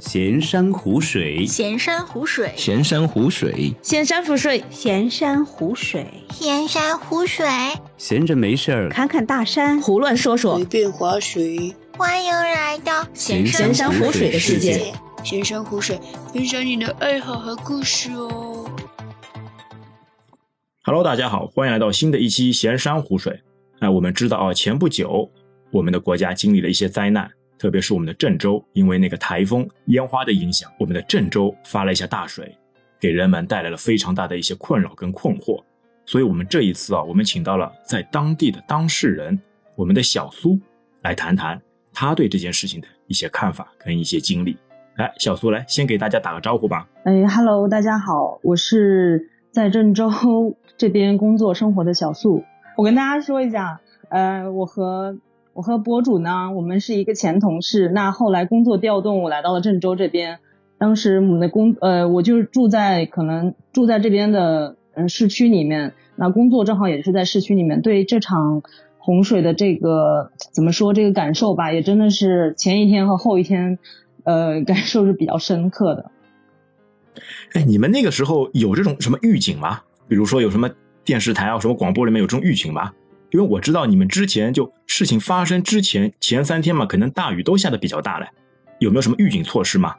闲山湖水，闲山湖水，闲山湖水，闲山湖水，闲山湖水，闲山湖水，闲着没事儿。看看大山，胡乱说说，随便划水。欢迎来到闲闲山湖水的世界。闲山湖水，分享你的爱好和故事哦。Hello，大家好，欢迎来到新的一期闲山湖水。哎，我们知道啊，前不久我们的国家经历了一些灾难，特别是我们的郑州，因为那个台风烟花的影响，我们的郑州发了一下大水，给人们带来了非常大的一些困扰跟困惑。所以，我们这一次啊，我们请到了在当地的当事人，我们的小苏来谈谈他对这件事情的一些看法跟一些经历。来，小苏来先给大家打个招呼吧。哎，Hello，大家好，我是在郑州这边工作生活的小苏。我跟大家说一下，呃，我和我和博主呢，我们是一个前同事。那后来工作调动，我来到了郑州这边。当时我们的工，呃，我就是住在可能住在这边的嗯、呃、市区里面。那工作正好也是在市区里面。对这场洪水的这个怎么说这个感受吧，也真的是前一天和后一天。呃，感受是比较深刻的。哎，你们那个时候有这种什么预警吗？比如说有什么电视台啊、什么广播里面有这种预警吗？因为我知道你们之前就事情发生之前前三天嘛，可能大雨都下的比较大嘞，有没有什么预警措施吗？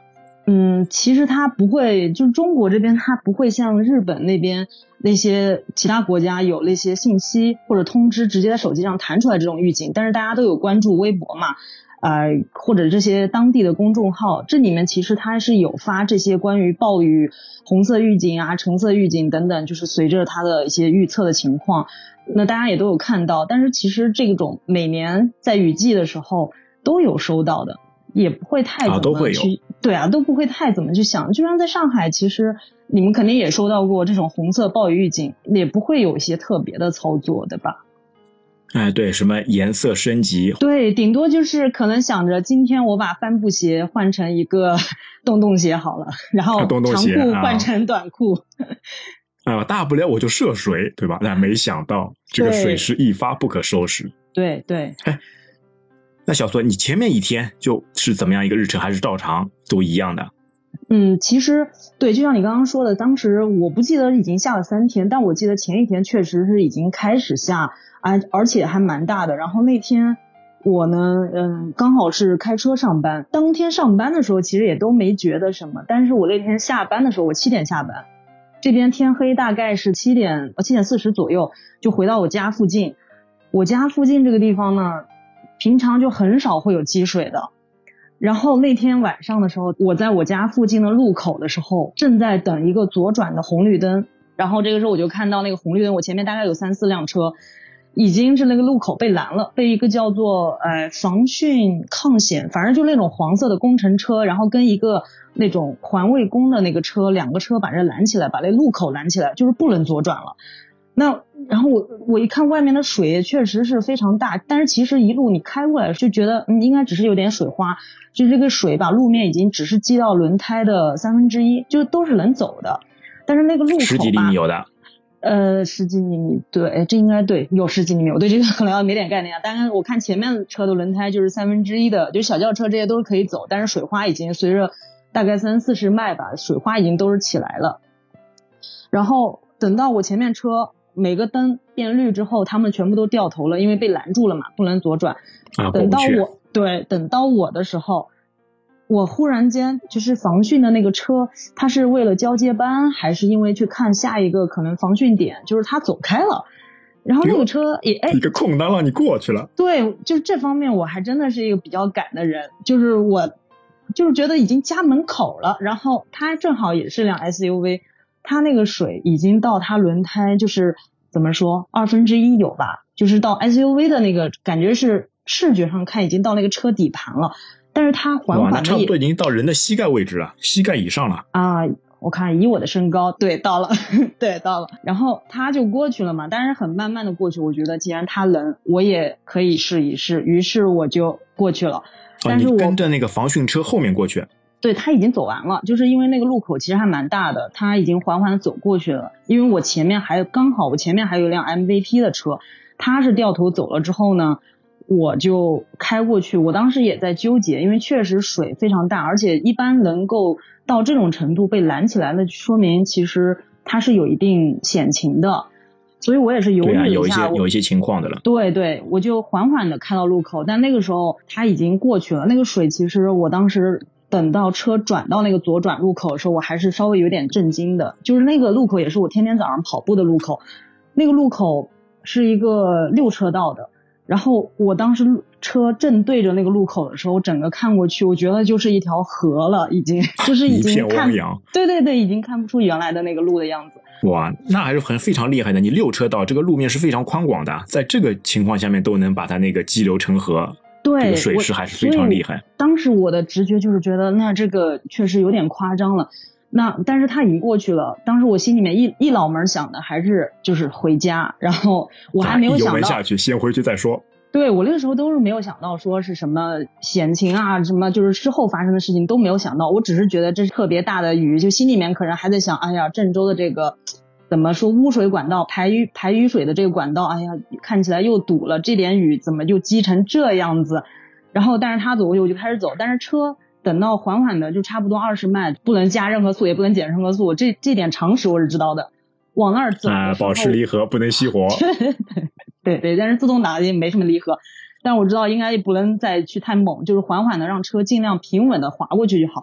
嗯，其实它不会，就是中国这边它不会像日本那边那些其他国家有那些信息或者通知直接在手机上弹出来这种预警，但是大家都有关注微博嘛。呃，或者这些当地的公众号，这里面其实它是有发这些关于暴雨红色预警啊、橙色预警等等，就是随着它的一些预测的情况，那大家也都有看到。但是其实这种每年在雨季的时候都有收到的，也不会太怎么去，对啊，都不会太怎么去想。就像在上海，其实你们肯定也收到过这种红色暴雨预警，也不会有一些特别的操作，对吧？哎，对，什么颜色升级？对，顶多就是可能想着今天我把帆布鞋换成一个 洞洞鞋好了，然后长裤换成短裤。啊、呃，大不了我就涉水，对吧？但没想到这个水是一发不可收拾。对对。哎，那小孙，你前面一天就是怎么样一个日程，还是照常都一样的？嗯，其实对，就像你刚刚说的，当时我不记得已经下了三天，但我记得前一天确实是已经开始下。啊，而且还蛮大的。然后那天我呢，嗯，刚好是开车上班。当天上班的时候，其实也都没觉得什么。但是我那天下班的时候，我七点下班，这边天黑大概是七点，呃七点四十左右就回到我家附近。我家附近这个地方呢，平常就很少会有积水的。然后那天晚上的时候，我在我家附近的路口的时候，正在等一个左转的红绿灯。然后这个时候我就看到那个红绿灯，我前面大概有三四辆车。已经是那个路口被拦了，被一个叫做呃防汛抗险，反正就那种黄色的工程车，然后跟一个那种环卫工的那个车，两个车把这拦起来，把那路口拦起来，就是不能左转了。那然后我我一看外面的水确实是非常大，但是其实一路你开过来就觉得嗯应该只是有点水花，就这个水把路面已经只是积到轮胎的三分之一，就都是能走的。但是那个路口吧，十几厘米有的。呃，十几厘米，对，这应该对，有十几厘米，我对这个可能要没点概念啊。当然，我看前面车的轮胎就是三分之一的，就小轿车这些都是可以走，但是水花已经随着大概三四十迈吧，水花已经都是起来了。然后等到我前面车每个灯变绿之后，他们全部都掉头了，因为被拦住了嘛，不能左转。啊，等到我对，等到我的时候。我忽然间就是防汛的那个车，他是为了交接班，还是因为去看下一个可能防汛点？就是他走开了，然后那个车也哎，一个空档让你过去了。对，就是这方面我还真的是一个比较赶的人，就是我就是觉得已经家门口了，然后他正好也是辆 SUV，他那个水已经到他轮胎就是怎么说二分之一有吧，就是到 SUV 的那个感觉是视觉上看已经到那个车底盘了。但是它缓缓的，差不多已经到人的膝盖位置了，膝盖以上了啊！我看以我的身高，对，到了，对，到了。然后他就过去了嘛，但是很慢慢的过去。我觉得既然他能，我也可以试一试。于是我就过去了。但是我、哦、跟着那个防汛车后面过去。对他已经走完了，就是因为那个路口其实还蛮大的，他已经缓缓的走过去了。因为我前面还刚好，我前面还有一辆 MVP 的车，他是掉头走了之后呢。我就开过去，我当时也在纠结，因为确实水非常大，而且一般能够到这种程度被拦起来的，说明其实它是有一定险情的，所以我也是犹豫了下，有一些有一些情况的了。对对，我就缓缓的开到路口，但那个时候它已经过去了。那个水其实我当时等到车转到那个左转路口的时候，我还是稍微有点震惊的。就是那个路口也是我天天早上跑步的路口，那个路口是一个六车道的。然后我当时车正对着那个路口的时候，整个看过去，我觉得就是一条河了，已经 就是已一经看片汪，洋。对对对，已经看不出原来的那个路的样子。哇，那还是很非常厉害的。你六车道，这个路面是非常宽广的，在这个情况下面都能把它那个激流成河，对，这个水势还是非常厉害。当时我的直觉就是觉得，那这个确实有点夸张了。那但是他已经过去了，当时我心里面一一脑门想的还是就是回家，然后我还没有想到，门下去，先回去再说。对我那个时候都是没有想到说是什么险情啊，什么就是之后发生的事情都没有想到，我只是觉得这是特别大的雨，就心里面可能还在想，哎呀，郑州的这个怎么说污水管道排雨排雨水的这个管道，哎呀，看起来又堵了，这点雨怎么就积成这样子？然后但是他走过去我就开始走，但是车等到缓缓的就差不多二十迈，不能加任何速，也不能减任何速，这这点常识我是知道的。往那儿走啊，保持离合不能熄火。对对，但是自动挡也没什么离合，但我知道应该不能再去太猛，就是缓缓的让车尽量平稳的滑过去就好。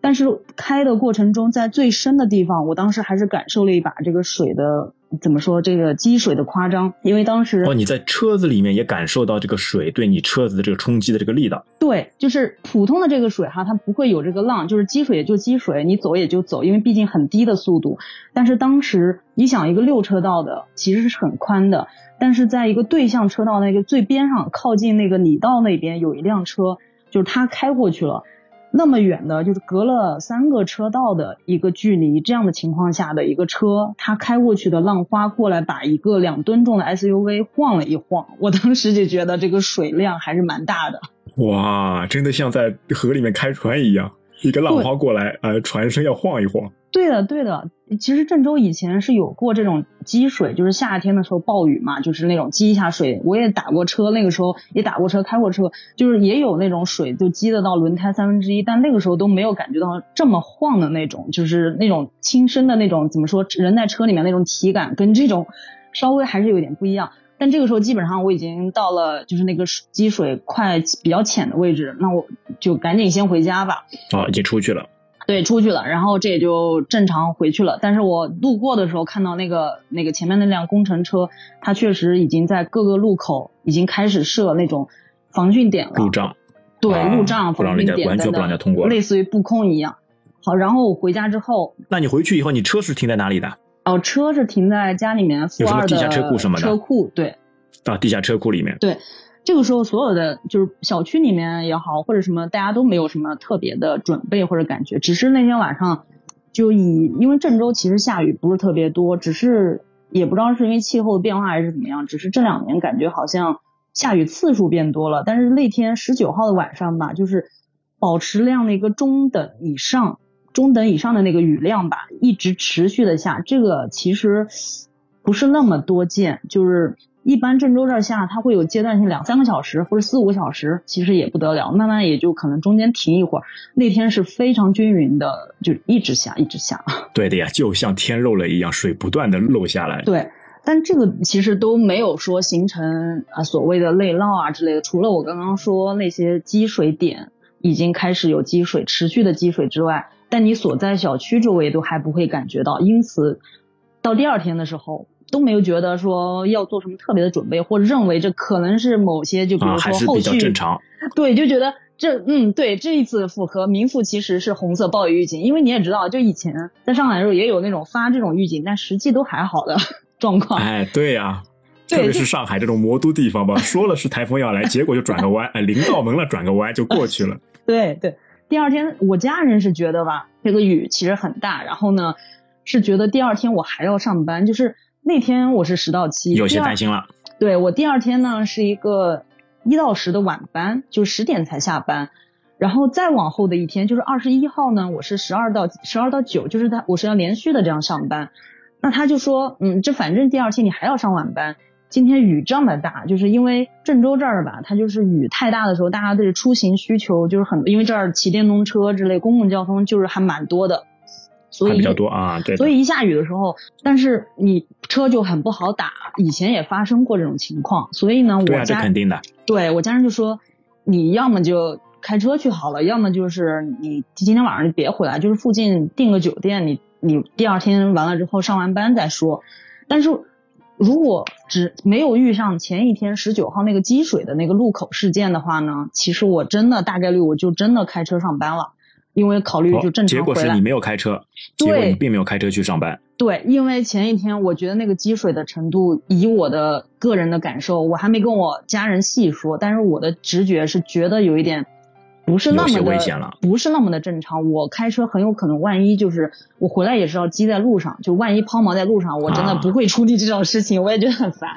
但是开的过程中，在最深的地方，我当时还是感受了一把这个水的怎么说，这个积水的夸张，因为当时哦，你在车子里面也感受到这个水对你车子的这个冲击的这个力道。对，就是普通的这个水哈，它不会有这个浪，就是积水也就积水，你走也就走，因为毕竟很低的速度。但是当时你想，一个六车道的其实是很宽的，但是在一个对向车道那个最边上，靠近那个里道那边有一辆车，就是它开过去了。那么远的，就是隔了三个车道的一个距离，这样的情况下的一个车，它开过去的浪花过来，把一个两吨重的 SUV 晃了一晃，我当时就觉得这个水量还是蛮大的。哇，真的像在河里面开船一样，一个浪花过来，呃，船身要晃一晃。对的，对的。其实郑州以前是有过这种积水，就是夏天的时候暴雨嘛，就是那种积一下水。我也打过车，那个时候也打过车，开过车，就是也有那种水就积得到轮胎三分之一，但那个时候都没有感觉到这么晃的那种，就是那种轻身的那种，怎么说，人在车里面那种体感跟这种稍微还是有点不一样。但这个时候基本上我已经到了就是那个积水快比较浅的位置，那我就赶紧先回家吧。啊，已经出去了。对，出去了，然后这也就正常回去了。但是我路过的时候看到那个那个前面那辆工程车，它确实已经在各个路口已经开始设那种防汛点了，路障。对，啊路障、防汛点完全不让人家通过类似于布控一样。好，然后我回家之后，那你回去以后，你车是停在哪里的？哦，车是停在家里面负二下车库什么的车库，对，啊，地下车库里面。对，这个时候所有的就是小区里面也好，或者什么，大家都没有什么特别的准备或者感觉，只是那天晚上就以因为郑州其实下雨不是特别多，只是也不知道是因为气候的变化还是怎么样，只是这两年感觉好像下雨次数变多了。但是那天十九号的晚上吧，就是保持量的一个中等以上。中等以上的那个雨量吧，一直持续的下，这个其实不是那么多见，就是一般郑州这儿下，它会有阶段性两三个小时或者四五个小时，其实也不得了，慢慢也就可能中间停一会儿。那天是非常均匀的，就一直下，一直下。对的呀，就像天漏了一样，水不断的漏下来。对，但这个其实都没有说形成啊所谓的内涝啊之类的，除了我刚刚说那些积水点已经开始有积水，持续的积水之外。但你所在小区周围都还不会感觉到，因此到第二天的时候都没有觉得说要做什么特别的准备，或者认为这可能是某些就比如说后是比较续、正常。对，就觉得这嗯对这一次符合名副其实是红色暴雨预警，因为你也知道，就以前在上海的时候也有那种发这种预警，但实际都还好的 状况。哎，对 呀、对特别是上海这种魔都地方吧，说了是台风要来，结果就转个弯，哎，临到门了转个弯就过去了。对对，第二天我家人是觉得吧，这个雨其实很大，然后呢是觉得第二天我还要上班，就是那天我是十到七，有些担心了。对我第二天呢是一个一到十的晚班，就十点才下班，然后再往后的一天就是二十一号呢，我是十二到十二到九，就是他我是要连续的这样上班。那他就说，嗯，这反正第二天你还要上晚班，今天雨这么大，就是因为郑州这儿吧，它就是雨太大的时候，大家的出行需求就是很，因为这儿骑电动车之类公共交通就是还蛮多的，所以比较多啊，对。所以一下雨的时候，但是你车就很不好打，以前也发生过这种情况，所以呢，我家肯定的。对我家人就说，你要么就开车去好了，要么就是你今天晚上就别回来，就是附近订个酒店，你你第二天完了之后上完班再说。但是如果只没有遇上前一天十九号那个积水的那个路口事件的话呢，其实我真的大概率我就真的开车上班了，因为考虑就正哦结常回来。果是你没有开车，结果对你并没有开车去上班。对，因为前一天我觉得那个积水的程度，以我的个人的感受，我还没跟我家人细说，但是我的直觉是觉得有一点不是那么的危险了不是那么的正常。我开车很有可能万一就是我回来也是要积在路上，就万一抛锚在路上，我真的啊不会处理这种事情，我也觉得很烦。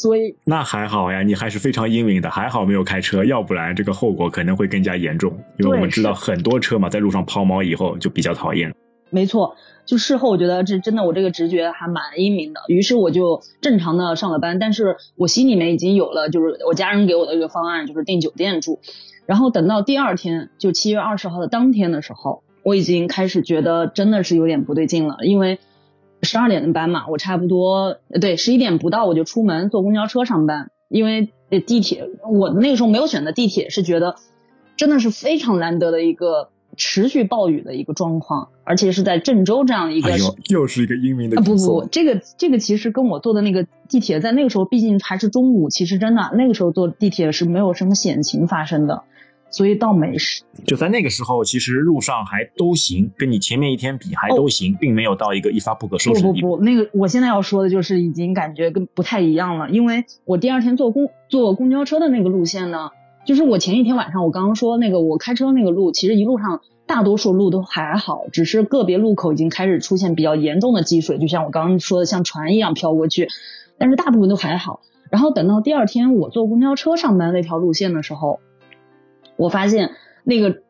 所以那还好呀，你还是非常英明的，还好没有开车，要不然这个后果可能会更加严重。因为我们知道很多车嘛，在路上抛锚以后就比较讨厌。没错，就事后我觉得这真的我这个直觉还蛮英明的，于是我就正常的上了班，但是我心里面已经有了就是我家人给我的一个方案，就是订酒店住。然后等到第二天，就七月二十号的当天的时候，我已经开始觉得真的是有点不对劲了，因为十二点的班嘛，我差不多呃对十一点不到我就出门坐公交车上班，因为呃地铁我那个时候没有选择地铁，是觉得真的是非常难得的一个持续暴雨的一个状况，而且是在郑州这样一个哎，又是一个英明的啊不举措不，这个这个其实跟我坐的那个地铁，在那个时候毕竟还是中午，其实真的那个时候坐地铁是没有什么险情发生的，所以倒没事。就在那个时候，其实路上还都行，跟你前面一天比还都行，并没有到一个一发不可收拾的地步。不不不，那个我现在要说的就是已经感觉跟不太一样了，因为我第二天坐公坐公交车的那个路线呢，就是我前一天晚上我刚刚说那个我开车那个路，其实一路上大多数路都还好，只是个别路口已经开始出现比较严重的积水，就像我刚刚说的像船一样飘过去，但是大部分都还好。然后等到第二天我坐公交车上班那条路线的时候，我发现那个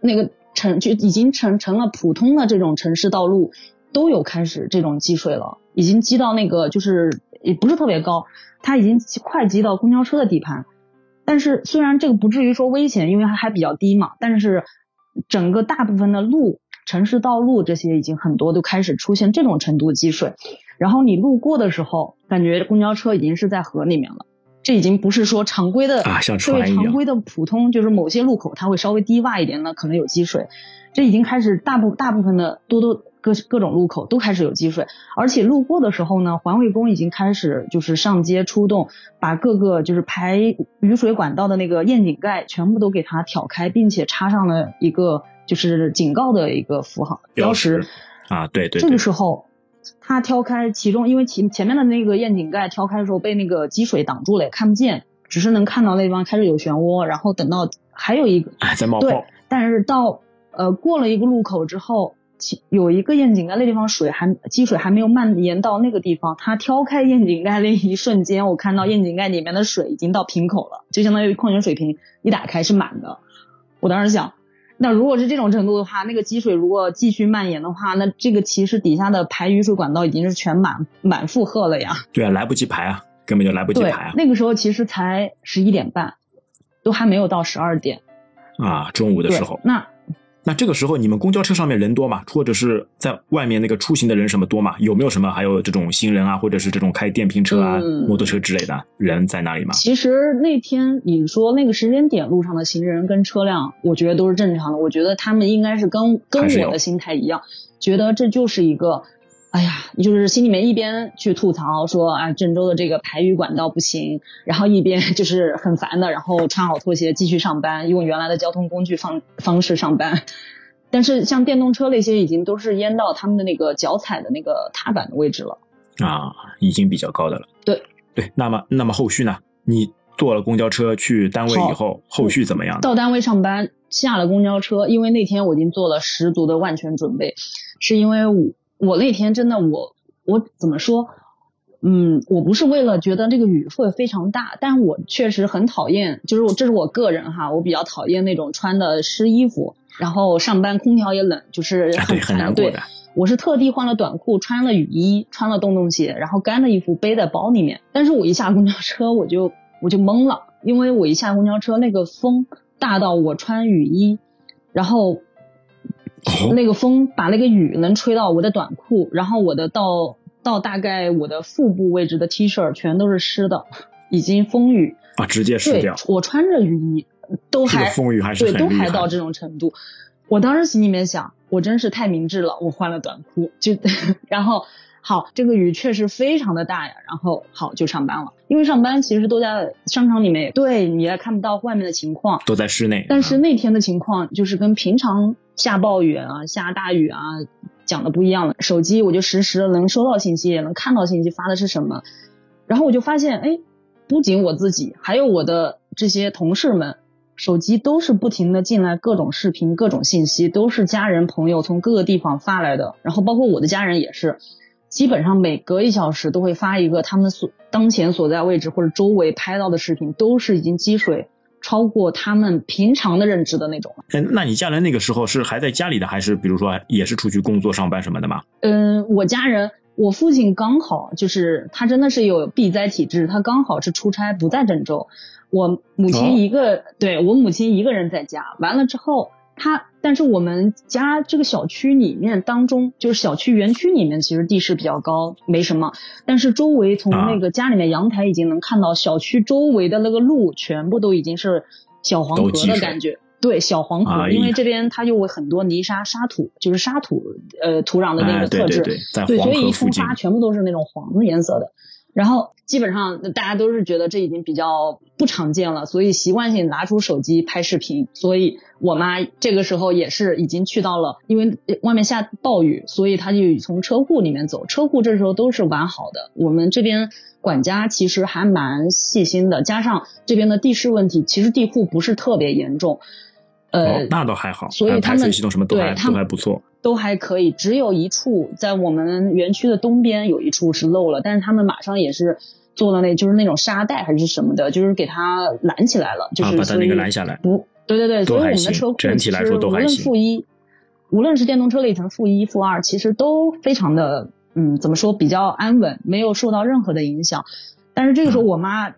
那个城就已经成成了普通的这种城市道路，都有开始这种积水了，已经积到那个就是也不是特别高，它已经快积到公交车的底盘。但是虽然这个不至于说危险，因为它还比较低嘛，但是整个大部分的路、城市道路这些已经很多都开始出现这种程度积水。然后你路过的时候，感觉公交车已经是在河里面了。这已经不是说常规的啊像船一样常规的普通，就是某些路口它会稍微低洼一点的，可能有积水。这已经开始大部大部分的多多各各种路口都开始有积水，而且路过的时候呢，环卫工已经开始就是上街出动，把各个就是排雨水管道的那个窨井盖全部都给它挑开，并且插上了一个就是警告的一个符号标识。啊，对对这个时候，他挑开其中，因为前前面的那个窨井盖挑开的时候被那个积水挡住了，也看不见，只是能看到那地方开始有漩涡。然后等到还有一个哎，在冒对泡，，但是到呃过了一个路口之后，其有一个窨井盖那地方水还积水还没有蔓延到那个地方，他挑开窨井盖那一瞬间，我看到窨井盖里面的水已经到瓶口了，就相当于矿泉水瓶一打开是满的。我当时想。那如果是这种程度的话，那个积水如果继续蔓延的话，那这个其实底下的排雨水管道已经是全满满负荷了呀。对啊，来不及排啊，根本就来不及排啊，那个时候其实才十一点半，都还没有到十二点。啊，中午的时候，，那那这个时候你们公交车上面人多吗？或者是在外面那个出行的人什么多吗？有没有什么还有这种行人啊，或者是这种开电瓶车啊、嗯摩托车之类的人在那里吗？其实那天你说那个时间点路上的行人跟车辆，我觉得都是正常的。我觉得他们应该是跟跟我的心态一样，觉得这就是一个，哎呀，就是心里面一边去吐槽说啊郑州的这个排雨管道不行，然后一边 就是很烦的，然后穿好拖鞋继续上班，用原来的交通工具方方式上班。但是像电动车那些已经都是淹到他们的那个脚踩的那个踏板的位置了。啊，已经比较高的了。对对，那么那么后续呢？你坐了公交车去单位以后，后续怎么样？到单位上班，下了公交车，因为那天我已经做了十足的万全准备，是因为我我那天真的我我怎么说？嗯，我不是为了觉得这个雨会非常大，但我确实很讨厌，就是我这是我个人哈，我比较讨厌那种穿的湿衣服，然后上班空调也冷，就是啊，很难过对的。我是特地换了短裤，穿了雨衣，穿了洞洞鞋，然后干的衣服背在包里面。但是我一下公交车，我就我就懵了，因为我一下公交车，那个风大到我穿雨衣，然后哦那个风把那个雨能吹到我的短裤，然后我的到到大概我的腹部位置的 T 恤全都是湿的，已经风雨。啊，直接湿对掉，，我穿着雨衣都这个还风雨还是对，都还到这种程度。我当时心里面想，我真是太明智了，我换了短裤，就 然后好，这个雨确实非常的大呀，然后好就上班了，因为上班其实都在商场里面，对你也看不到外面的情况，都在室内。但是啊那天的情况就是跟平常下暴雨啊、下大雨啊讲的不一样了。手机我就实时的能收到信息，也能看到信息发的是什么，然后我就发现，哎，不仅我自己，还有我的这些同事们，手机都是不停的进来各种视频、各种信息，都是家人朋友从各个地方发来的，然后包括我的家人也是。基本上每隔一小时都会发一个他们所当前所在位置或者周围拍到的视频，都是已经积水超过他们平常的认知的那种了。哎，那你家人那个时候是还在家里的，还是比如说也是出去工作上班什么的吗？嗯，我家人，我父亲刚好就是他真的是有避灾体质，他刚好是出差不在郑州，我母哦亲一个，对我母亲一个人在家，完了之后。他，但是我们家这个小区里面当中，就是小区园区里面，其实地势比较高，没什么。但是周围从啊那个家里面阳台已经能看到小区周围的那个路，全部都已经是小黄河的感觉。对，小黄河，因为这边它有很多泥沙、沙土，就是沙土呃土壤的那哎个特质。对对对，在对，所以一河附近出发全部都是那种黄的颜色的。然后基本上大家都是觉得这已经比较不常见了，所以习惯性拿出手机拍视频。所以我妈这个时候也是已经去到了，因为外面下暴雨，所以她就从车库里面走。车库这时候都是完好的，我们这边管家其实还蛮细心的，加上这边的地势问题，其实地库不是特别严重。呃，哦，那倒还好，所以他们排水系统什么都还都对他们还不错。都还可以，只有一处在我们园区的东边有一处是漏了，但是他们马上也是做了那就是那种沙袋还是什么的，就是给它拦起来了，就是啊把它那个拦下来不，对对对，所以我们的车库整体来说都其实无论还行负一，无论是电动车里程负一、负二，其实都非常的嗯，怎么说比较安稳，没有受到任何的影响。但是这个时候，嗯我妈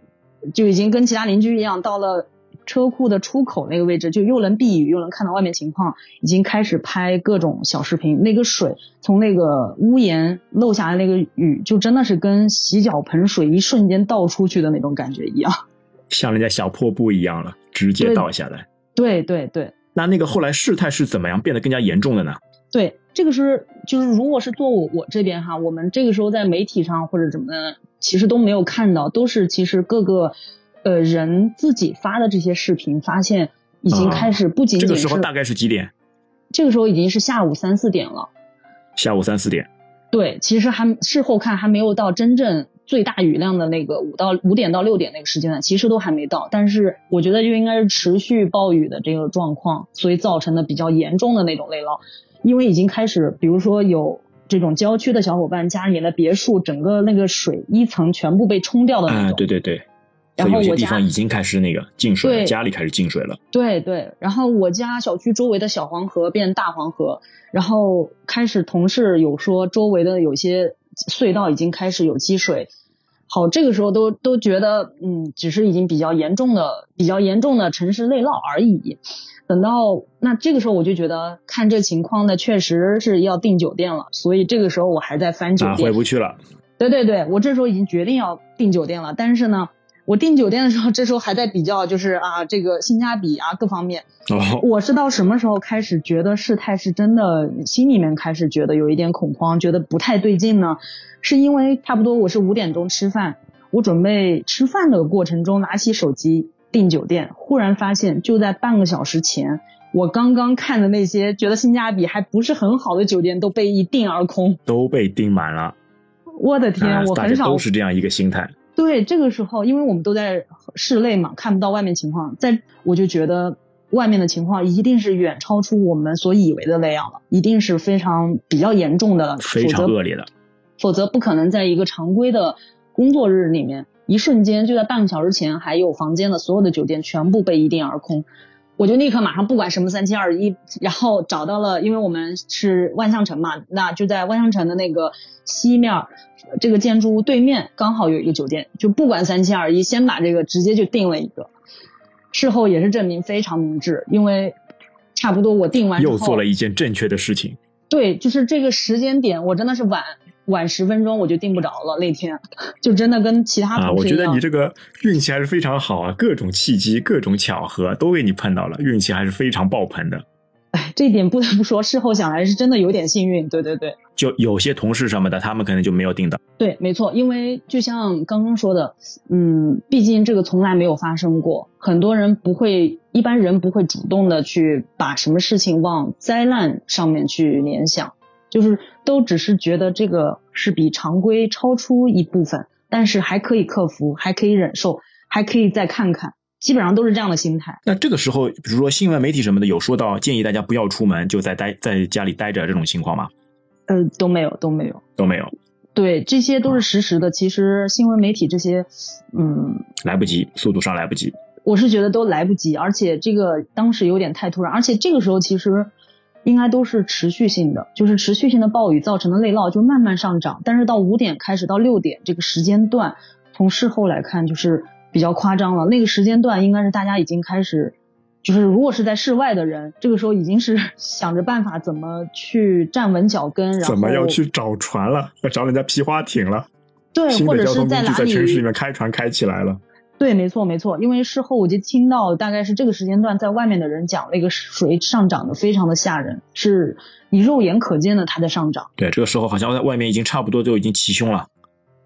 就已经跟其他邻居一样，到了车库的出口那个位置，就又能避雨，又能看到外面情况，已经开始拍各种小视频。那个水从那个屋檐漏下来，那个雨就真的是跟洗脚盆水一瞬间倒出去的那种感觉一样。像人家小破布一样了，直接倒下来。对对对，那那个后来事态是怎么样变得更加严重的呢？对，这个是就是如果是做我我这边哈，我们这个时候在媒体上或者怎么的，其实都没有看到，都是其实各个呃人自己发的这些视频，发现已经开始不仅这仅是、个时候大概是几点？这个时候已经是下午三四点了。下午三四点。对，其实还事后看还没有到真正最大雨量的那个五到五点到六点那个时间段，其实都还没到。但是我觉得就应该是持续暴雨的这个状况，所以造成的比较严重的那种内涝，因为已经开始，比如说有这种郊区的小伙伴家里的别墅，整个那个水一层全部被冲掉的那啊、种。对对对。然后我家地方已经开始那个进水了，家里开始进水了。对对，然后我家小区周围的小黄河变大黄河，然后开始同事有说周围的有些隧道已经开始有积水。好，这个时候都都觉得，嗯，只是已经比较严重的、比较严重的城市内涝而已。等到那这个时候，我就觉得看这情况呢，确实是要订酒店了。所以这个时候我还在翻酒啊，店。回不去了。对对对，我这时候已经决定要订酒店了，但是呢，我订酒店的时候，这时候还在比较，就是啊，这个性价比啊各方面。哦，我是到什么时候开始觉得事态是真的，心里面开始觉得有一点恐慌，觉得不太对劲呢？是因为差不多我是五点钟吃饭，我准备吃饭的过程中拿起手机订酒店，忽然发现就在半个小时前，我刚刚看的那些觉得性价比还不是很好的酒店都被一订而空。都被订满了。我的天，我很少都是这样一个心态。对，这个时候，因为我们都在室内嘛，看不到外面情况，在我就觉得外面的情况一定是远超出我们所以为的那样了，一定是非常比较严重的了，非常否则恶劣的。否则不可能在一个常规的工作日里面，一瞬间就在半个小时前还有房间的所有的酒店全部被一订而空。我就立刻马上不管什么三七二一，然后找到了，因为我们是万象城嘛，那就在万象城的那个西面这个建筑物对面刚好有一个酒店，就不管三七二一，先把这个直接就定了一个。事后也是证明非常明智，因为差不多我定完又做了一件正确的事情。对，就是这个时间点，我真的是晚晚十分钟我就订不着了。那天就真的跟其他啊，我同事一样，觉得你这个运气还是非常好啊，各种契机、各种巧合都给你碰到了，运气还是非常爆棚的。哎，这一点不得不说，事后想来是真的有点幸运。对对对。就有些同事什么的，他们可能就没有订到。对，没错，因为就像刚刚说的，嗯，毕竟这个从来没有发生过，很多人不会，一般人不会主动的去把什么事情往灾难上面去联想，就是都只是觉得这个是比常规超出一部分，但是还可以克服，还可以忍受，还可以再看看，基本上都是这样的心态。那这个时候，比如说新闻媒体什么的，有说到建议大家不要出门，就在待在家里待着这种情况吗？呃，都没有，都没有。都没有，对，这些都是实时的。其实新闻媒体这些，嗯，来不及，速度上来不及。我是觉得都来不及，而且这个当时有点太突然，而且这个时候其实应该都是持续性的，就是持续性的暴雨造成的内涝就慢慢上涨，但是到五点开始到六点这个时间段，从事后来看就是比较夸张了。那个时间段应该是大家已经开始，就是如果是在室外的人，这个时候已经是想着办法怎么去站稳脚跟，然后怎么要去找船了？要找人家皮划艇了？对，或者是在哪里在城市里面开船开起来了。对，没错，没错，因为事后我就听到大概是这个时间段，在外面的人讲，那个水上涨的非常的吓人，是你肉眼可见的它在上涨。对，这个时候好像在外面已经差不多就已经齐胸了，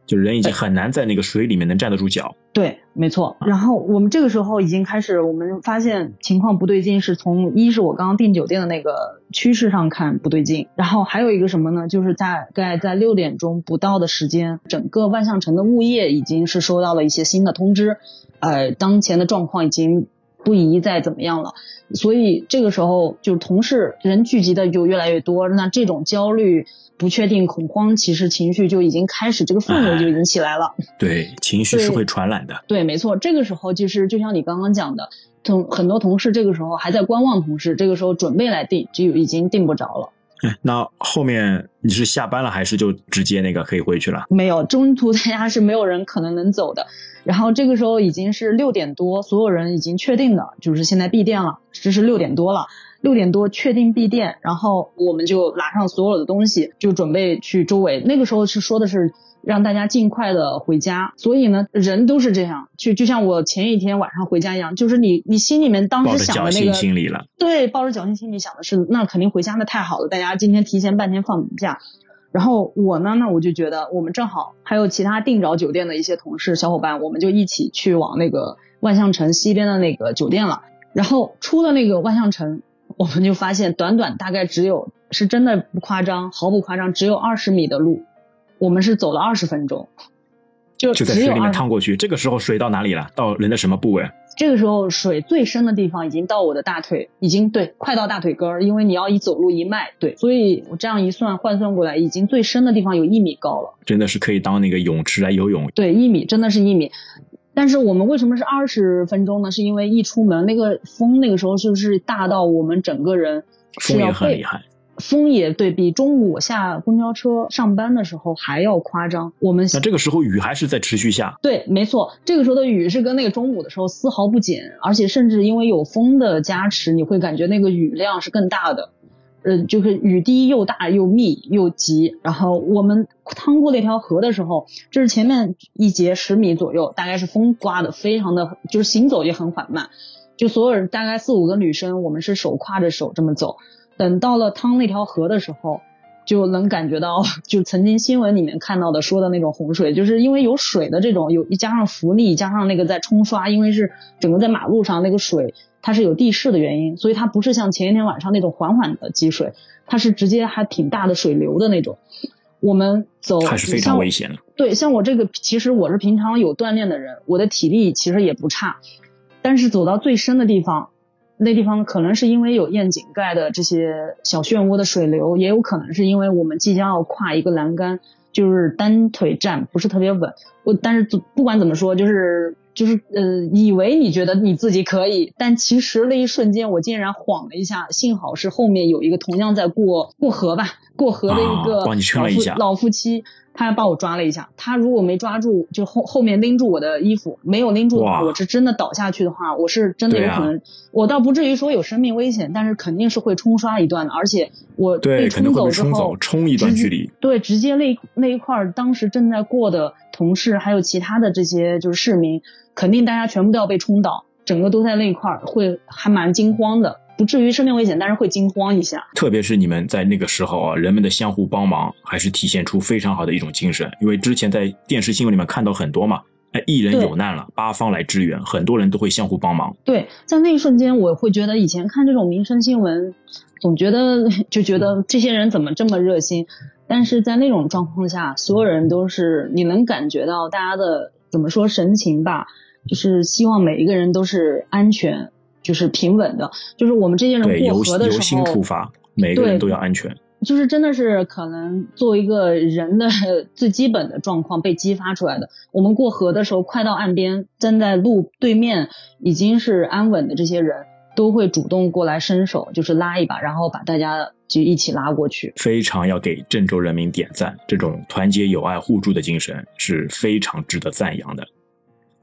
就人已经很难在那个水里面能站得住脚。对，没错。然后我们这个时候已经开始，我们发现情况不对劲，是从一是我刚刚订酒店的那个趋势上看不对劲，然后还有一个什么呢？就是大概在六点钟不到的时间，整个万象城的物业已经是收到了一些新的通知，呃，当前的状况已经不宜再怎么样了。所以这个时候就是同事人聚集的就越来越多，那这种焦虑、不确定、恐慌，其实情绪就已经开始，这个氛围就已经起来了。对，情绪是会传染的。对，没错，这个时候就是就像你刚刚讲的，同很多同事这个时候还在观望，同事这个时候准备来订，就已经订不着了。哎，那后面你是下班了还是就直接那个可以回去了？没有，中途大家是没有人可能能走的。然后这个时候已经是六点多，所有人已经确定的，就是现在闭店了，这是六点多了。六点多确定闭店，然后我们就拿上所有的东西，就准备去周围。那个时候是说的是让大家尽快的回家，所以呢，人都是这样，就就像我前一天晚上回家一样，就是你你心里面当时想的那个，心理了。对，抱着侥幸心理想的是，那肯定回家那太好了，大家今天提前半天放假。然后我呢，那我就觉得我们正好还有其他订着酒店的一些同事小伙伴，我们就一起去往那个万象城西边的那个酒店了。然后出了那个万象城，我们就发现短短大概只有是真的不夸张，毫不夸张，只有二十米的路，我们是走了二十分钟，就就在水里面趟过去。这个时候水到哪里了？到人的什么部位？这个时候水最深的地方已经到我的大腿，已经对，快到大腿根儿，因为你要一走路一迈，对，所以我这样一算换算过来，已经最深的地方有一米高了，真的是可以当那个泳池来游泳。对，一米真的是一米。但是我们为什么是二十分钟呢？是因为一出门那个风那个时候就是大到我们整个人是风也要被很厉害。风也对比中午我下公交车上班的时候还要夸张。我们那这个时候雨还是在持续下，对，没错，这个时候的雨是跟那个中午的时候丝毫不减，而且甚至因为有风的加持，你会感觉那个雨量是更大的。呃，就是雨滴又大又密又急，然后我们趟过那条河的时候，就是前面一节十米左右，大概是风刮的非常的，就是行走也很缓慢，就所有人大概四五个女生，我们是手挎着手这么走，等到了趟那条河的时候，就能感觉到，就曾经新闻里面看到的说的那种洪水，就是因为有水的这种，有加上浮力，加上那个在冲刷，因为是整个在马路上那个水，它是有地势的原因，所以它不是像前一天晚上那种缓缓的积水，它是直接还挺大的水流的那种。我们走还是非常危险的。对，像我这个，其实我是平常有锻炼的人，我的体力其实也不差，但是走到最深的地方，那地方可能是因为有窨井盖的这些小漩涡的水流，也有可能是因为我们即将要跨一个栏杆，就是单腿站不是特别稳。我但是不管怎么说，就是就是呃，以为你觉得你自己可以，但其实那一瞬间我竟然晃了一下，幸好是后面有一个同样在过过河吧，过河的一个老夫老夫妻，他把我抓了一下。他如果没抓住，就后后面拎住我的衣服，没有拎住的话，我是真的倒下去的话，我是真的有可能，我倒不至于说有生命危险，但是肯定是会冲刷一段的，而且我对，被冲走之后冲，，冲一段距离。对，直接那那一块儿，当时正在过的同事，还有其他的这些就是市民，肯定大家全部都要被冲倒，整个都在那一块儿，会还蛮惊慌的，不至于生命危险，但是会惊慌一下。特别是你们在那个时候啊，人们的相互帮忙，还是体现出非常好的一种精神。因为之前在电视新闻里面看到很多嘛，哎，一人有难了，八方来支援，很多人都会相互帮忙。对，在那一瞬间，我会觉得以前看这种民生新闻，总觉得就觉得这些人怎么这么热心，但是在那种状况下，所有人都是你能感觉到大家的怎么说神情吧，就是希望每一个人都是安全，就是平稳的，就是我们这些人对，过由河的时由心出候，发，每个人都要安全。就是真的是可能作为一个人的 最基本的状况被激发出来的。我们过河的时候，快到岸边，站在路对面已经是安稳的这些人，都会主动过来伸手，就是拉一把，然后把大家就一起拉过去。非常要给郑州人民点赞，这种团结友爱互助的精神是非常值得赞扬的。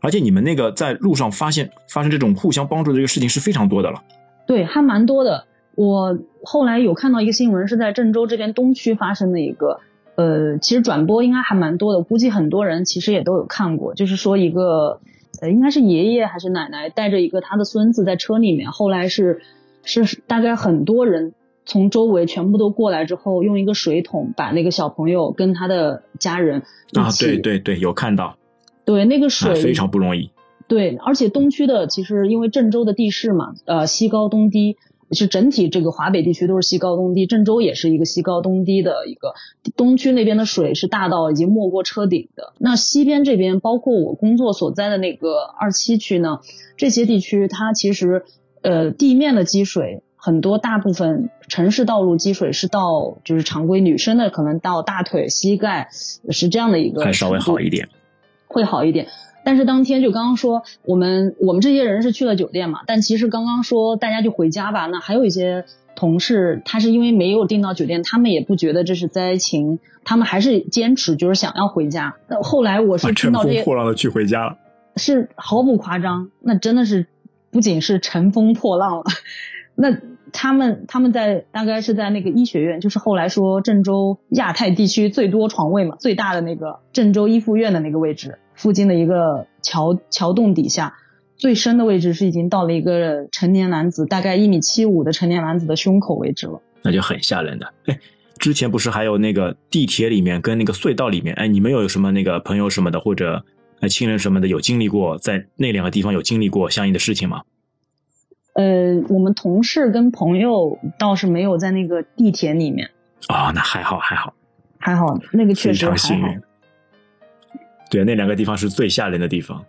而且你们那个在路上发现发生这种互相帮助的这个事情是非常多的了。对，还蛮多的。我后来有看到一个新闻，是在郑州这边东区发生的一个，呃，其实转播应该还蛮多的，估计很多人其实也都有看过。就是说一个，呃，应该是爷爷还是奶奶带着一个他的孙子在车里面，后来是是大概很多人从周围全部都过来之后，用一个水桶把那个小朋友跟他的家人啊，对对对，有看到，对那个水、啊，非常不容易。对，而且东区的其实因为郑州的地势嘛，呃，西高东低，是整体这个华北地区都是西高东低，郑州也是一个西高东低的一个。东区那边的水是大到已经没过车顶的。那西边这边，包括我工作所在的那个二七区呢，这些地区它其实呃地面的积水。很多大部分城市道路积水是到就是常规女生的可能到大腿膝盖是这样的一个还稍微好一点，会好一点。但是当天就刚刚说我们我们这些人是去了酒店嘛，但其实刚刚说大家就回家吧，那还有一些同事他是因为没有订到酒店，他们也不觉得这是灾情，他们还是坚持就是想要回家。那后来我是听乘风到这些破浪的去回家了。是毫不夸张，那真的是不仅是乘风破浪了，那他们他们在大概是在那个医学院，就是后来说郑州亚太地区最多床位嘛，最大的那个郑州一附院的那个位置附近的一个桥桥洞底下。最深的位置是已经到了一个成年男子，大概一米七五的成年男子的胸口位置了。那就很吓人的。哎，之前不是还有那个地铁里面跟那个隧道里面，哎，你们有什么那个朋友什么的，或者呃亲人什么的，有经历过在那两个地方有经历过相应的事情吗？呃，我们同事跟朋友倒是没有在那个地铁里面，哦、那还好还好，还好那个确实还好。对，那两个地方是最吓人的地方。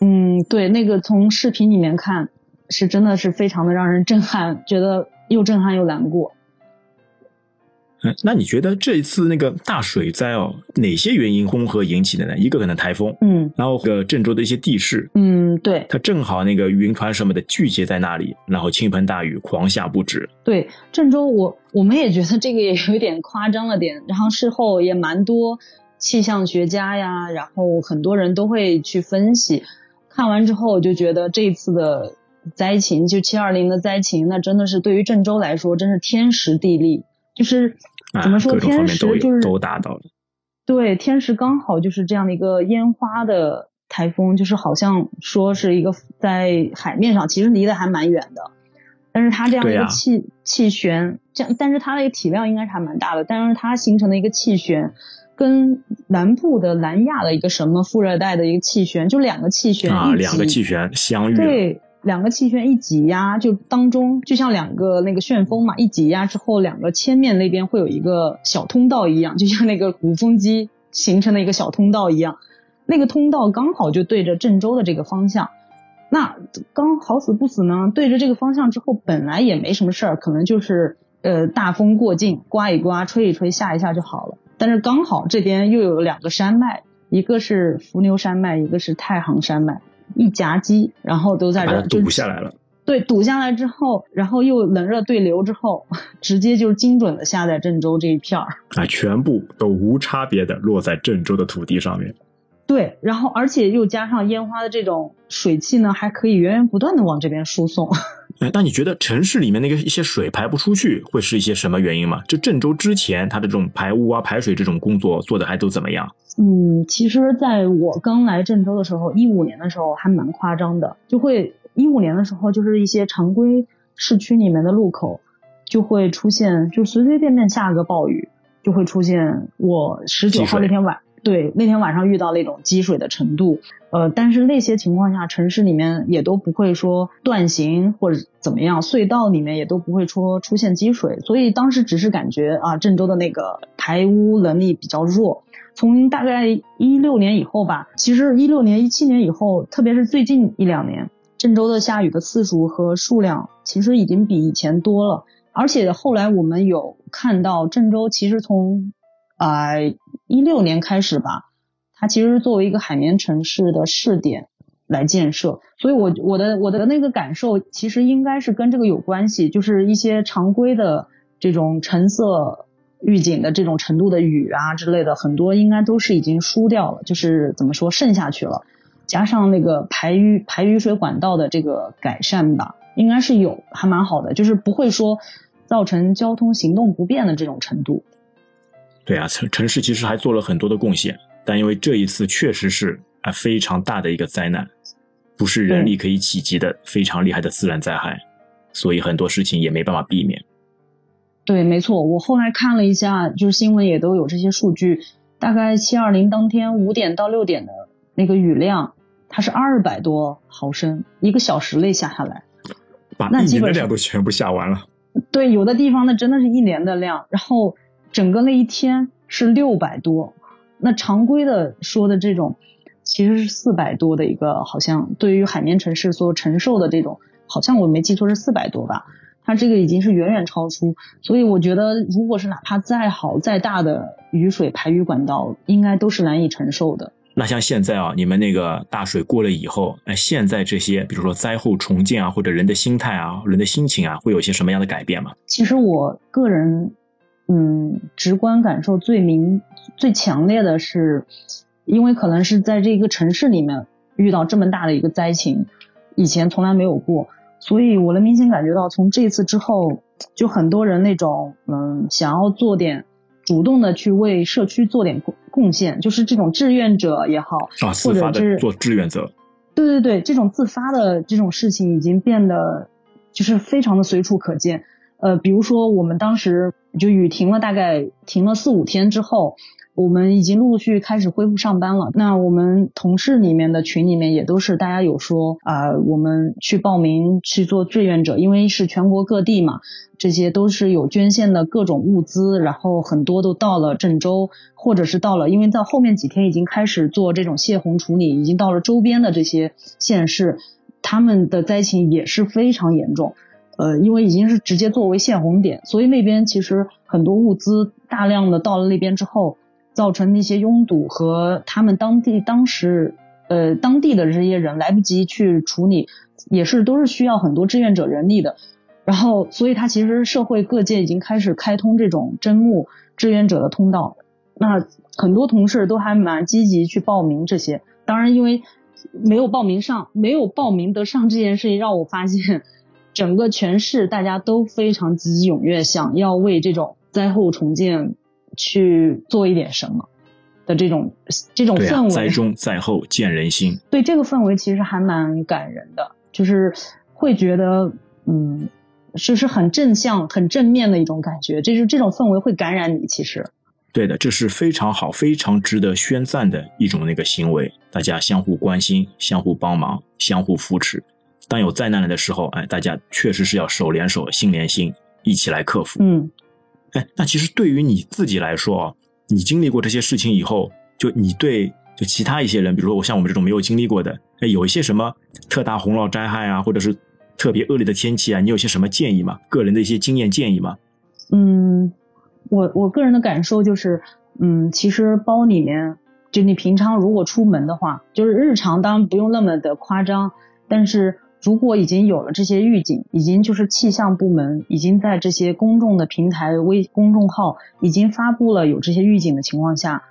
嗯，对，那个从视频里面看，是真的是非常的让人震撼，觉得又震撼又难过。嗯，那你觉得这一次那个大水灾哦，哪些原因综合引起的呢？一个可能台风，嗯然后个郑州的一些地势，嗯，对它正好那个云团什么的聚集在那里，然后倾盆大雨狂下不止。对，郑州我我们也觉得这个也有点夸张了点，然后事后也蛮多气象学家呀，然后很多人都会去分析，看完之后我就觉得这次的灾情，就七二零的灾情，那真的是对于郑州来说，真是天时地利，就是啊，怎么说天时就是都达到了。对，天时刚好就是这样的一个烟花的台风，就是好像说是一个在海面上，其实离得还蛮远的，但是它这样一个气、气旋，这样，但是它的一个体量应该是还蛮大的，但是它形成的一个气旋，跟南部的南亚的一个什么副热带的一个气旋，就两个气旋啊，两个气旋相遇。对，两个气旋一挤压，就当中就像两个那个旋风嘛，一挤压之后，两个切面那边会有一个小通道一样，就像那个鼓风机形成的一个小通道一样。那个通道刚好就对着郑州的这个方向。那刚好死不死呢？对着这个方向之后，本来也没什么事儿，可能就是呃大风过境，刮一刮，吹一吹，下一下就好了。但是刚好这边又有两个山脉，一个是伏牛山脉，一个是太行山脉。一夹击，然后都在这堵下来了。对，堵下来之后，然后又冷热对流之后，直接就精准的下在郑州这一片儿。啊，全部都无差别的落在郑州的土地上面。对，然后而且又加上烟花的这种水汽呢，还可以源源不断的往这边输送。哎，那你觉得城市里面那个一些水排不出去，会是一些什么原因吗？就郑州之前它的这种排污啊、排水这种工作做的还都怎么样？嗯，其实在我刚来郑州的时候，一五年的时候还蛮夸张的，就会一五年的时候，就是一些常规市区里面的路口就会出现，就随随便便下个暴雨，就会出现我十九号那天晚。对，那天晚上遇到那种积水的程度，呃，但是那些情况下，城市里面也都不会说断行或者怎么样，隧道里面也都不会说出现积水，所以当时只是感觉啊，郑州的那个排污能力比较弱。从大概一六年以后吧，其实一六年、一七年以后，特别是最近一两年，郑州的下雨的次数和数量其实已经比以前多了，而且后来我们有看到郑州其实从啊一六年开始吧，它其实作为一个海绵城市的试点来建设，所以我我的我的那个感受其实应该是跟这个有关系，就是一些常规的这种橙色预警的这种程度的雨啊之类的，很多应该都是已经输掉了，就是怎么说渗下去了，加上那个排雨排雨水管道的这个改善吧，应该是有还蛮好的，就是不会说造成交通行动不便的这种程度。对啊，城城市其实还做了很多的贡献，但因为这一次确实是啊非常大的一个灾难，不是人力可以企及的非常厉害的自然灾害，所以很多事情也没办法避免。对，没错，我后来看了一下，就是新闻也都有这些数据，大概七二零当天五点到六点的那个雨量，它是二百多毫升，一个小时内下下来。把一年的那基本上量都全部下完了。对，有的地方那真的是一年的量，然后整个那一天是六百多，那常规的说的这种其实是四百多的一个，好像对于海绵城市所承受的这种，好像我没记错是四百多吧，它这个已经是远远超出，所以我觉得如果是哪怕再好再大的雨水排雨管道，应该都是难以承受的。那像现在啊，你们那个大水过了以后，哎，现在这些比如说灾后重建啊，或者人的心态啊、人的心情啊，会有一些什么样的改变吗？其实我个人，嗯，直观感受最明、最强烈的是，因为可能是在这个城市里面遇到这么大的一个灾情，以前从来没有过，所以我能明显感觉到，从这次之后，就很多人那种，嗯，想要做点主动的去为社区做点贡贡献，就是这种志愿者也好，啊，自或者是发的做志愿者，对对对，这种自发的这种事情已经变得就是非常的随处可见。呃，比如说我们当时就雨停了，大概停了四五天之后，我们已经陆陆续续开始恢复上班了。那我们同事里面的群里面也都是大家有说啊、我们去报名去做志愿者，因为是全国各地嘛，这些都是有捐献的各种物资，然后很多都到了郑州，或者是到了，因为到后面几天已经开始做这种泄洪处理，已经到了周边的这些县市，他们的灾情也是非常严重。呃，因为已经是直接作为泄洪点，所以那边其实很多物资大量的到了那边之后，造成那些拥堵和他们当地当时呃当地的这些人来不及去处理，也是都是需要很多志愿者人力的。然后，所以他其实社会各界已经开始开通这种招募志愿者的通道。那很多同事都还蛮积极去报名这些。当然，因为没有报名上，没有报名得上这件事情，让我发现整个全市大家都非常积极踊跃，想要为这种灾后重建去做一点什么的这种这种氛围。灾中灾后见人心。对这个氛围其实还蛮感人的，就是会觉得，嗯，就是很正向、很正面的一种感觉，这是这种氛围会感染你。其实，对的，这是非常好、非常值得宣赞的一种那个行为，大家相互关心、相互帮忙、相互扶持。当有灾难来的时候，哎，大家确实是要手连手、心连心，一起来克服。嗯哎，那其实对于你自己来说啊，你经历过这些事情以后，就你对就其他一些人，比如说我像我们这种没有经历过的，哎，有一些什么特大洪涝灾害啊，或者是特别恶劣的天气啊，你有些什么建议吗？个人的一些经验建议吗？嗯，我我个人的感受就是，嗯，其实包里面就你平常如果出门的话，就是日常当然不用那么的夸张，但是如果已经有了这些预警，已经就是气象部门已经在这些公众的平台、微公众号已经发布了有这些预警的情况下，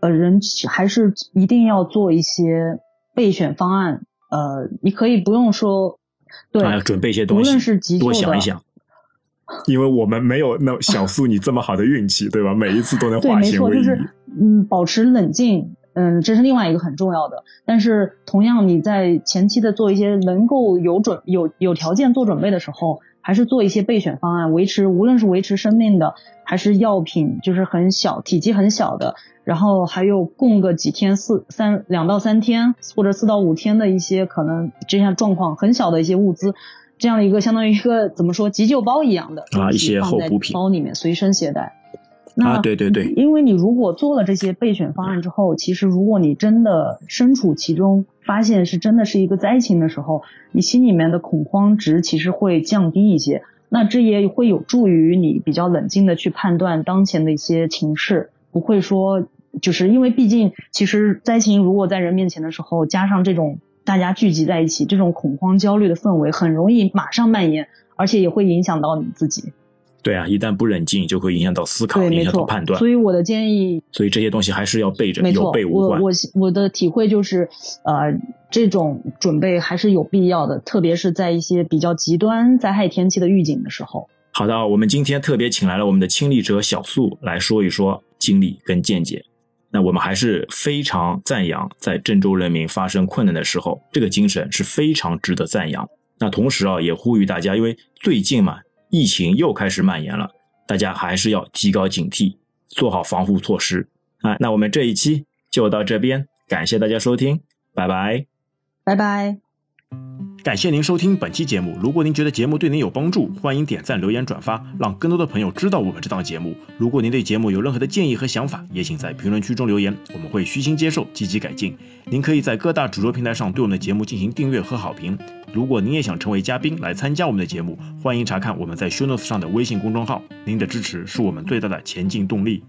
呃，人还是一定要做一些备选方案。呃，你可以不用说，对，啊，准备一些东西，无论是急救的，多想一想。因为我们没有那小苏你这么好的运气，对吧？每一次都能对，化险为夷。没错，就是嗯，保持冷静，嗯，这是另外一个很重要的。但是同样，你在前期的做一些能够有准有有条件做准备的时候，还是做一些备选方案，维持无论是维持生命的，还是药品，就是很小体积很小的，然后还有供个几天四三两到三天或者四到五天的一些可能这样状况很小的一些物资。这样的一个相当于一个怎么说急救包一样的啊，一些放在候补品包里面随身携带。那啊，对对对，因为你如果做了这些备选方案之后，其实如果你真的身处其中，发现是真的是一个灾情的时候，你心里面的恐慌值其实会降低一些。那这也会有助于你比较冷静的去判断当前的一些情势，不会说就是因为毕竟其实灾情如果在人面前的时候，加上这种。大家聚集在一起，这种恐慌、焦虑的氛围很容易马上蔓延，而且也会影响到你自己。对啊，一旦不冷静，就会影响到思考，对，影。响到判断。所以我的建议，所以这些东西还是要备着，有备，无患。我我我的体会就是，呃，这种准备还是有必要的，特别是在一些比较极端灾害天气的预警的时候。好的，我们今天特别请来了我们的亲历者小素来说一说经历跟见解。那我们还是非常赞扬，在郑州人民发生困难的时候，这个精神是非常值得赞扬。那同时啊，也呼吁大家，因为最近嘛，疫情又开始蔓延了，大家还是要提高警惕，做好防护措施啊。那我们这一期就到这边，感谢大家收听，拜拜，拜拜。感谢您收听本期节目。如果您觉得节目对您有帮助，欢迎点赞、留言、转发，让更多的朋友知道我们这档节目。如果您对节目有任何的建议和想法，也请在评论区中留言，我们会虚心接受，积极改进。您可以在各大主流平台上对我们的节目进行订阅和好评。如果您也想成为嘉宾来参加我们的节目，欢迎查看我们在 Show Notes 上的微信公众号。您的支持是我们最大的前进动力。